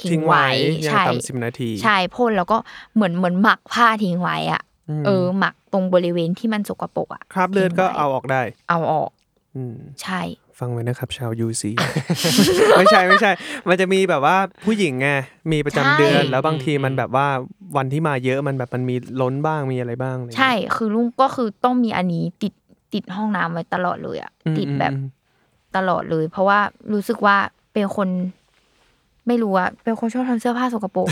ทิ้ทิ้งงไว้ไว้อย่างใช่ต่ำสิบนาที ใช่พ่นแล้วก็เหมือนเหมือนหมักผ้าทิ้งไว้อะมเออ หมักตรงบริเวณที่มันสกปรกอะคราบเลือดก็ทิ้งไว้เอาออกได้ เอาออกอืมใช่พฟังไว้นะครับ ชาวยูซีไม่ใช่ไม่ใช่ มันจะมีแบบว่าผู้หญิงไงมีประจำเดือนใช่แล้วบางทีมันแบบว่าวันที่มาเยอะมันแบบมันมีล้นบ้างมีอะไรบ้างอะไรอย่างเงี้ยใช่ คือลุงก็คือต้องมีอันนี้ติดติดห้องน้ำไว้ตลอดเลยอะอืมติดแบบอืมตลอดเลย เพราะว่ารู้สึกว่าเป็นคนไม่รู้อะเป็นคนชอบทำเสื้อผ้าสกปรก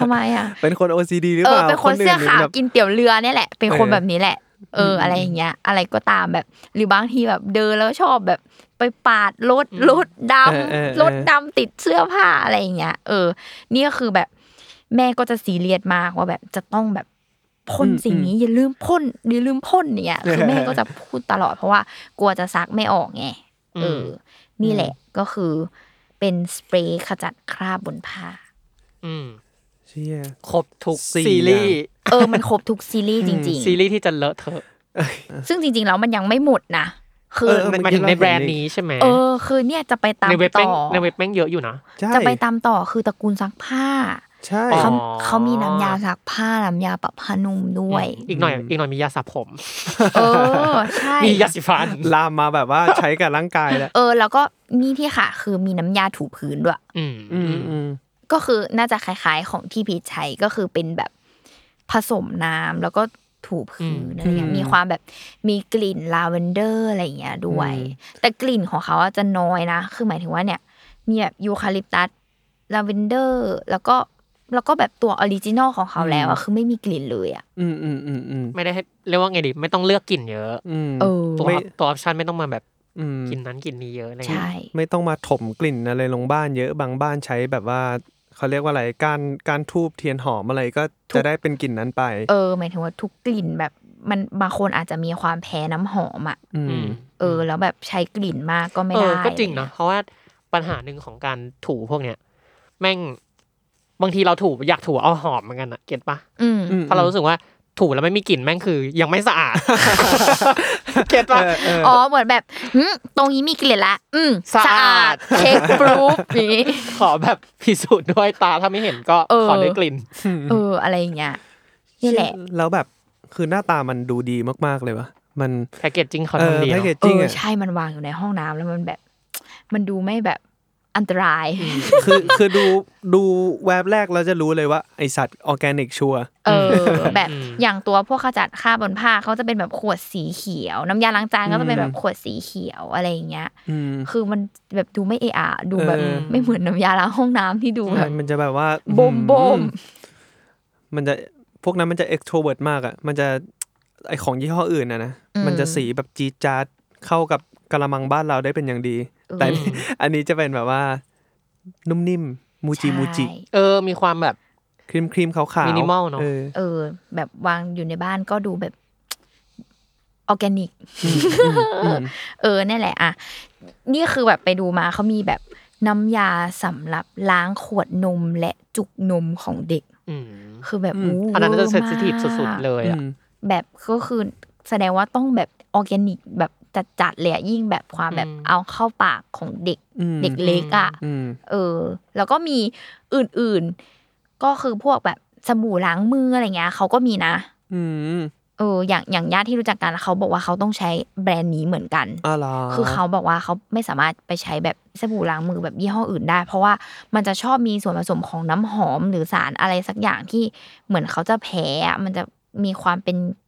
ทำไมอะเป็นคน OCD หรือเอเปอล่าเป็นคนเสื้อขาวแบบกินเตี๋ยวเรือเนี่ยแหละ เป็นคนเออแบบนี้แหละ เอออมอะไรอย่างเงี้ย อะไรก็ตามแบบ หรือบางทีแบบเดินแล้วชอบแบบไปปาดรถรถดเออเออำรถดำติดเสื้อผ้าอะไรอย่างเงี้ย เออ นี่ก็คือแบบแม่ก็จะซีเรียสมากว่าแบบจะต้องแบบพ่นสิ่งนี้อย่าลืมพ่นอย่าลืมพ่นเนี่ยคือแม่ก็จะพูดตลอดเพราะว่ากลัวจะซักไม่ออกไงเออ นี่แหละก็คือ เป็นสเปรย์ขจัดคราบบนผ้า อืมเชี่ยครบทุกสี่ซีรีส์ เออมันครบทุกซีรีส์จริงซีรีส์ที่จะเลอะเทอะๆซึ่งจริง ๆ แล้วมันยังไม่หมดนะคือเออมันมาถึงในแบรนด์นี้ใช่ไหมเออคือเนี่ยจะไปตามในเว็บต่แม่งอในเว็บแม่งเยอะอยู่นะใช่จะไปตามต่อคือตระกูลซักผ้าใช่อ๋อเขาเขามีน้ำยาซักผ้าน้ำยาปรับผ้านุ่มด้วย อีกหน่อย อีกหน่อยมียาสระผมเออใช่มียาสีฟันลามมาแบบว่าใช้กับร่างกายแล้วเออ แล้วก็นี่ที่ค่ะ คือมีน้ำยาถูพื้นด้วย อืมอืมอืมก็คือน่าจะคล้ายๆของที่พีชใช้ก็คือเป็นแบบ ผสมน้ำแล้วก็ถูพื้นอะไรเงี้ยมีความแบบมีกลิ่นลาเวนเดอร์อะไรเงี้ยด้วย แต่กลิ่นของเขาอะจะน้อยนะ คือหมายถึงว่าเนี่ย มีแบบยูคาลิปตัสลาเวนเดอร์ แล้วก็แล้วก็แบบตัว original ของเขาแล้วอะคือไม่มีกลิ่นเลยอะอืมอืมอืมอืมไม่ได้ให้เรียกว่าไงดีไม่ต้องเลือกกลิ่นเยอะอืมเออตัวไม่ตัว option ไม่ต้องมาแบบอืมกลิ่นนั้นกลิ่นนี้เยอะอะไรใช่เงี้ยไม่ต้องมาถมกลิ่นอะไรลงบ้านเยอะบางบ้านใช้แบบว่า เขาเรียกว่าอะไรการการทูบเทียนหอมอะไรก็จะได้เป็นกลิ่นนั้นไป เออ หมายถึงว่าทุกกลิ่นแบบมันบางคนอาจจะมีความแพ้น้ำหอมอะอือืมมเออ แล้วแบบใช้กลิ่นมากก็ไม่เอได้อก็จริงนะเพราะว่าปัญหาหนึ่งของการถูพวกเนี้ยแม่งบางทีเราถูอยากถูเอาหอมเหมือนกันอะเก็ตปะอืมอืมเพราะเรารู้สึกว่า ถูแล้วไม่มีกลิ่นแม่งคือยังไม่สะอาดget ปะเอออ๋อเหมือนแบบหึตรงนี้มีกลิ่นละ อืมสะอาด check proof นี้ขอแบบพิสูจน์ด้วยตาถ้าไม่เห็นก็เออขอได้กลิ่นเอออะไรอย่างเงี้ยนี่แหละ แล้วแบบคือหน้าตามันดูดีมากๆเลยวะมัน packaging เขาเออทำดีแพคเนาะเกจเอจิ้งออะใช่มันวางอยู่ในห้องน้ำแล้วมันแบบ มันดูไม่แบบ อันตราย คือคือดูดูแวบแรกเราจะรู้เลยว่า ไอสัตว์ออร์แกนิกชัวร์เออแบบอย่างตัวพวกขจัดคราบบนผ้าเขาจะเป็นแบบขวดสีเขียว น้ำยาล้างจานก็จะเป็นแบบขวดสีเขียวอะไรอย่างเงี้ยอืมคือมันแบบดูไม่เอะอะดูแบบเออไม่เหมือนน้ำยาล้างห้องน้ำที่ดูแบบมันจะแบบว่าบมบมมันจะพวกนั้นมันจะ extrovert มากอะมันจะไอของยี่ห้ออื่นนะนะอืมมันจะสีแบบจี๊ดจ๊าดเข้ากับกะละมังบ้านเราได้เป็นอย่างดี แต่อันนี้อันนี้จะเป็นแบบว่า นุ่มนิ่มMuji Muji ใช่เออ มีความแบบครีมครีมขาวขาว Minimal เนอะเออเออ แบบวางอยู่ในบ้านก็ดูแบบออร์แกนิก เออนั่นแหละ อะ นี่คือแบบไปดูมาเขามีแบบน้ำยาสำหรับล้างขวดนมและจุกนมของเด็กอืมคือแบบอืมอู้อันนั้นจะ sensitive มากสุดๆเลยอะอืมแบบก็คือแสดงว่าต้องแบบออร์แกนิกแบบ จัดๆเลยอะยิ่งแบบความแบบอืมเอาเข้าปากของเด็กอืมเด็กเล็กอะอืมเออ แล้วก็มีอื่นๆ ก็คือพวกแบบสบู่ล้างมืออะไรเงี้ยเขาก็มีนะ อืมเอออย่างอย่างญาติที่รู้จักกันเขาบอกว่าเขาต้องใช้แบรนด์นี้เหมือนกันอ๋อเหรอคือเขาบอกว่าเขาไม่สามารถไปใช้แบบสบู่ล้างมือแบบยี่ห้ออื่นได้ เพราะว่ามันจะชอบมีส่วนผสมของน้ำหอมหรือสารอะไรสักอย่างที่เหมือนเขาจะแพ้อะมันจะมีความเป็นกัด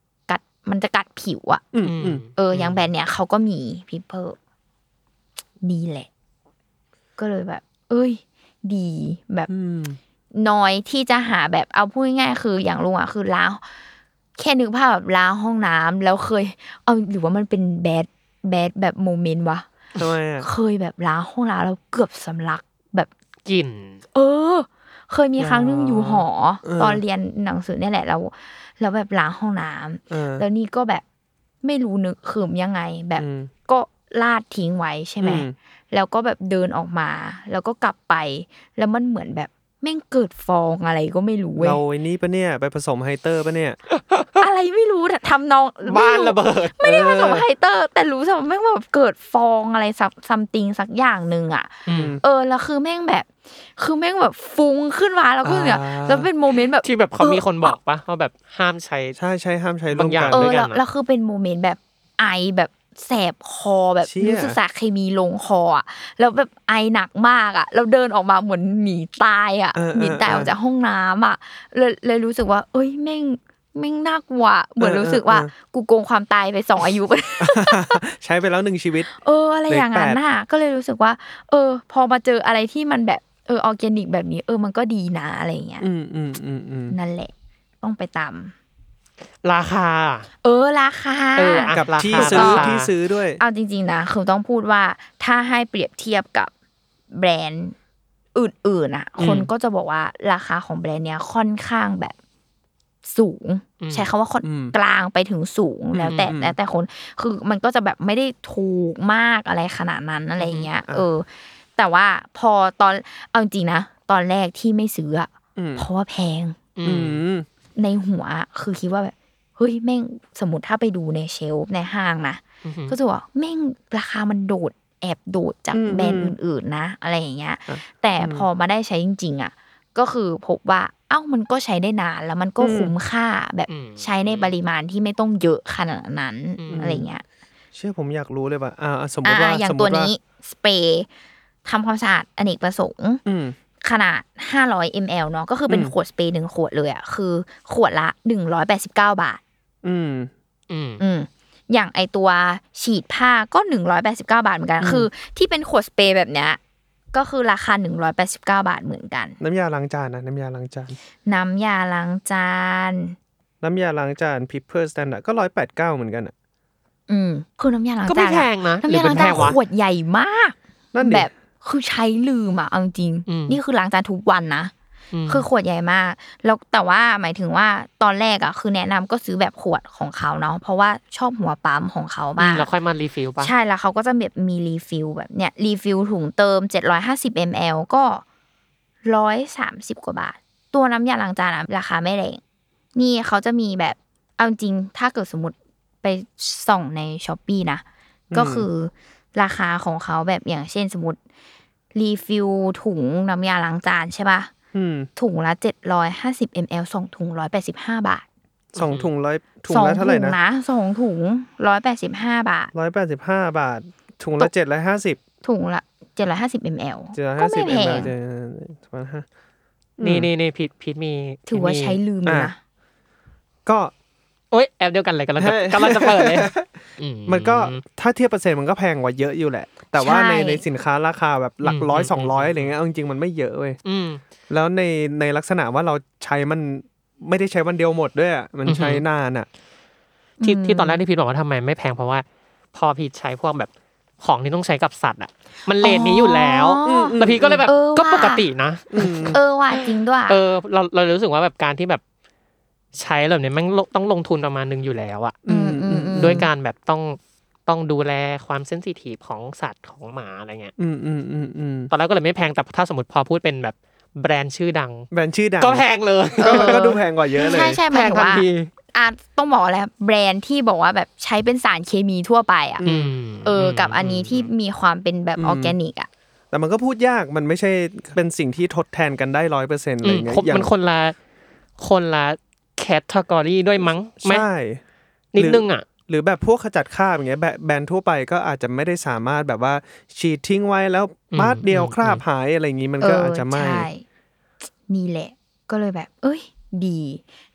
มันจะกัดผิวอะอืมอืมเออ อย่างแบรนด์เนี้ยเขาก็มีพิเพิลดีแหละ ก็เลยแบบ เอ้ย ดีแบบอืมน้อยที่จะหาแบบเอาพูดง่ายๆคืออย่างลุงอะคือล้างแค่นึกภาพแบบล้างห้องน้ำแล้วเคย เอาหรือว่ามันเป็นแบดแบดแบบโมเมนต์วะทำไมอะเคยแบบล้างห้องน้ำแล้วเกือบสำลักแบบกลิ่น เออ เคยมีครั้งหนึงอยู่หอเออตอนเรียนหนังสือเนี่ยแหละแล้ว แล้วแบบล้างห้องน้ำเออแล้วนี่ก็แบบไม่รู้นึกครึ้มยังไง แบบอืมก็ราดทิ้งไว้ใช่ไหมอืมแล้วก็แบบเดินออกมา แล้วก็กลับไป แล้วมันเหมือนแบบ แม่งเกิดฟองอะไรก็ไม่รู้เว้ยเราไอ้นี่ปะเนี่ย ไปผสมไฮเตอร์ปะเนี่ย อะไรไม่รู้แต่ทำนองบ้านไม่ระเบิด ไม่ได้ผสมไฮเตอร์ แต่รู้สึกว่าแม่งแบบเกิดฟองอะไรสัก something สักอย่างหนึ่งอะอืมเออแล้วคือแม่งแบบ คือแม่งแบบฟุ้งขึ้นมาแล้วก็เนี่ยอ่าแล้วเป็นโมเมนต์แบบที่แบบเขามีคนบอกปะว่าแบบห้ามใช้ใช่ใช่ห้ามใช้ร่วบามงอย่างกันเออด้วยกันแล้วอะแล้วคือเป็นโมเมนต์แบบไอแบบ แสบคอแบบเชี่ยรู้สึกสารเคมีลงคออะแล้วแบบไอหนักมากอะแล้วเดินออกมาเหมือนหนีตายอะเออหนีตายเออออกจากห้องน้ำอะเลยเลยรู้สึกว่า เอ้ยแม่งแม่งน่ากลัวเหมือนเออรู้สึกว่าเออกูโกงความตายไปสองอายุใช้ไปแล้วหนึ่งชีวิต เออ อะไรอย่างนั้นเลขแปดน่ะ ก็เลยรู้สึกว่า เออ พอมาเจออะไรที่มันแบบเออออร์แกนิกแบบนี้ เออมันก็ดีนะอะไรอย่างเงี้ยอืมอืมอืมอืมนั่นแหละ ต้องไปตาม ราคา เออราคาเอออะกับราคาที่ซื้อราคาที่ซื้อด้วย เอาจริง ๆ นะคือต้องพูดว่าถ้าให้เปรียบเทียบกับแบรนด์อื่นๆอะ คนก็จะบอกว่าราคาของแบรนด์เนี้ยค่อนข้างแบบสูงอืมใช้คำว่าค่อนอืมกลางไปถึงสูงแล้วแต่อืมแล้วแต่คนคือมันก็จะแบบไม่ได้ถูกมากอะไรขนาดนั้นอะไรเงี้ยอ่าเออ แต่ว่าพอตอนเอาจริงๆนะตอนแรกที่ไม่ซื้ออะอืมเพราะว่าแพงอือืมม ในหัวอะคือคิดว่าแบบเฮ้ยแม่งสมมติถ้าไปดูในเชลฟ์ในห้างนะอืมก็จะว่าแม่งราคามันโดดแอบโดดจากอืมแบรนด์อืมอื่นๆนะ อะไรอย่างเงี้ยอะแต่อืมพอมาได้ใช้จริงๆอะก็คือพบว่าเอ้ามันก็ใช้ได้นานแล้วมันก็อืมคุ้มค่าแบบอืมใช้ในปริมาณที่ไม่ต้องเยอะขนาดนั้นอืมอะไรเงี้ย เชื่อผมอยากรู้เลยว่าอ่า สมมติอ่าว่าอย่างสมมตัวติว่านี้สเปรย์ทำความสะอาดอเนกประสงค์อืม ขนาด 500 ml เนาะก็คือเป็นอืมขวดสเปรย์หนึ่งขวดเลยอะคือ ขวดละ 189 บาท อืม อืมอืมอย่างไอตัวฉีดผ้าก็หนึ่งร้อยแปดสิบเก้าบาทเหมือนกันอืมคือ ที่เป็นขวดสเปรย์แบบเนี้ยก็คือราคาหนึ่งร้อยแปดสิบเก้าบาทเหมือนกัน น้ำยาล้างจานนะน้ำยาล้างจาน น้ำยาล้างจาน น้ำยาล้างจาน Pipper Standard ก็ร้อยแปดเก้าเหมือนกันอะ อืมคือก็ไม่แพงนะหรือเป็นแพงวะน้ำยาล้างจานอะน้ำยาอเป็ล้างจานขวดใหญ่มาก นั่นดิแบบ คือใช้ลืมอะเอาจริงอืมนี่คือล้างจานทุกวันนะคือขวดใหญ่มาก แล้วแต่ว่าหมายถึงว่าตอนแรกอะคือแนะนำก็ซื้อแบบขวดของเขาเนาะเพราะว่าชอบหัวปั๊มของเขามากแล้วค่อยมา refill ป่ะใช่แล้วเขาก็จะแบบมี refill แบบเนี้ย refill ถุงเติม750 ml ก็ร้อยสามสิบกว่าบาท ตัวน้ำยาล้างจานอะราคาไม่แรงนี่เขาจะมีแบบเอาจริงถ้าเกิดสมมติไปส่องในช้อปปีนะก็คือ ราคาของเขาแบบอย่างเช่นสมมติรีฟิลถุงน้ำยาล้างจานใช่ปะอืมถุงละเจ็ดร้อยห้าสิบ ml สองถุงร้อยแปดสิบห้าบาทสองถุงร้อยถุงสองละเท่าไหร่ถุงนะนะสองถุงร้อยแปดสิบห้าบาทร้อยแปดสิบห้าบาท ถุงละเจ็ดร้อยห้าสิบถุงละเจ็ดร้อยห้าสิบ ml เจ็ดร้อยก็ห้าสิไม่บแพมงเจ็ดประมาณห้านี่นี่นี่พีทพีทมี ถือว่าพีทมีใช้ลืมเลยนะก็ โอ๊ยแอปเดียวกันเลยกำลังจะเฮ้ยกำลังจะเปิดเลยมันก็ถ้าเทียบเปอร์เซ็นต์มันก็แพงกว่าเยอะอยู่แหละ แต่ว่าในในสินค้าราคาแบบหลักร้อยสองร้อยอะไรเงี้ยเอาจริงๆมันไม่เยอะเว้ยอืมแล้วในในลักษณะว่าเราใช้มันไม่ได้ใช้วันเดียวหมดด้วยอะมันใช้นานอะ ที่อืมที่ตอนแรกที่พีทบอกว่าทำไมไม่แพงเพราะว่า พอพีทใช้พวกแบบของที่ต้องใช้กับสัตว์อะ มันเลนนี้อยู่แล้วอ๋อแล้วพีทก็เลยแบบเออก็ว่ะปกตินะ เออว่ะจริงด้วย เออเราเรารู้สึกว่าแบบการที่แบบ ใช้แบบนี้แมันต้องลงทุนประมาณนึงอยู่แล้วอะอืมอืมอืมด้วยการแบบต้องต้องดูแลความเซนซิทีฟของสัตว์ของหมาอะไรเงี้ยอืมอืมอืมอืมตอนแรกก็เลยไม่แพงแต่ถ้าสมมติพอพูดเป็นแบบแบรนด์ชื่อดัง แบรนด์ชื่อดัง ก็แพงเลย ก็มันก็ดูแพงกว่าเยอะเลย ใช่ใช่หแพมายงถึงทันว่าทีอะต้องบอกแล้วแบรนด์ที่บอกว่าแบบใช้เป็นสารเคมีทั่วไปอะอืมเออ กับอันนี้ที่มีความเป็นแบบอืมออร์แกนิกอะแต่มันก็พูดยากมันไม่ใช่เป็นสิ่งที่ทดแทนกันได้ร้อยเปอร์เซ็นต์อะไรอืมเงี้ยคนอย่างมันคนละคนละ category ด้วยมั้งไหมใช่นิดนึงอะ หรือแบบพวกขจัดคราบอย่างเงี้ยแบบแบรนด์ทั่วไปก็อาจจะไม่ได้สามารถแบบว่าฉีดทิ้งไว้แล้วอืมมาดเดียวอืมคราบหายอะไรอย่างงี้มันก็อาจจะไม่ใช่นี่แหละ ก็เลยแบบ เอ้ย ดี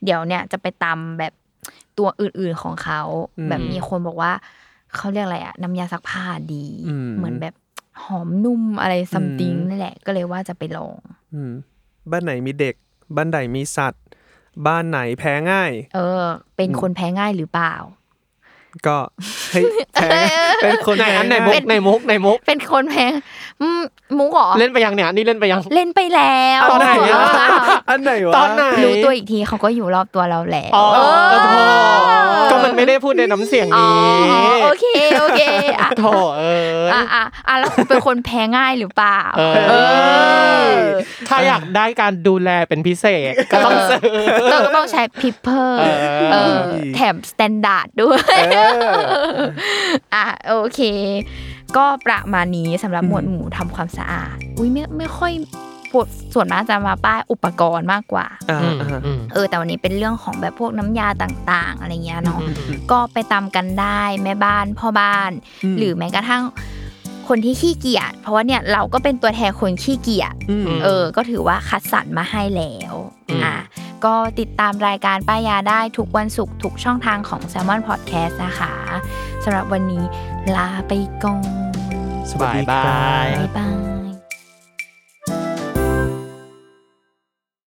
เดี๋ยวเนี่ยจะไปตำแบบตัวอื่นๆของเขาอืมแบบมีคนบอกว่าเขาเรียกอะไรอะน้ำยาซักผ้าดีอืมเหมือนแบบหอมนุ่มอะไรซัมติงอืมนั่นแหละ ก็เลยว่าจะไปลองอืมบ้านไหนมีเด็ก บ้านไหนมีสัตว์ บ้านไหนแพ้ง่าย เออ เป็นคนแพ้ง่ายหรือเปล่า ก็เฮ้ยแพ้ง่ายเป็นคนไหนแพ้อันไหนง่ายมุกไหนมุกไหนมุก เป็นคนแพ้อืมมุกเหรอเล่นไปยังเนี่ยนี่เล่นไปยัง เล่นไปแล้วตอนไหนอะอันไหนวะตอนไหนรู้ตัวอีกทีเขาก็อยู่รอบตัวเราแหละอ๋อเออโถก็มันไม่ได้พูดในน้ำเสียงอ๋อนี้โอเคโอเคอะโถเอออะอะอะแล้วคุณเป็นคนแพ้ง่ายหรือเปล่าเออเออถ้าอยากได้การดูแลเป็นพิเศษก็ต้องซื้อต้องต้องใช้ Pipper เออเออแถม Standard ด้วยเอออะโอเค ก็ประมาณนี้สำหรับหมวดหมู่ทำความสะอาด อุ้ยไม่ไม่ค่อยพวกส่วนมากจะมาป้ายอุปกรณ์มากกว่าอ่าอืมอ่าอืมเออแต่วันนี้เป็นเรื่องของแบบพวกน้ำยาต่าง ๆ อะไรเงี้ยเนาะอืมอืมก็ไปตามกันได้แม่บ้านพ่อบ้านอืมหรือแม้กระทั่ง คนที่ขี้เกียจเพราะว่าเนี่ยเราก็เป็นตัวแทนคนขี้เกียจอืมเออ ก็ถือว่าคัดสรรมาให้แล้วอืมอะก็ติดตามรายการป้ายาได้ทุกวันศุกร์ทุกช่องทางของ s ซ l m o n Podcast นะคะสำหรับวันนี้ลาไปก่อนสวัสดีครับบ๊ายบายบ๊ายบาย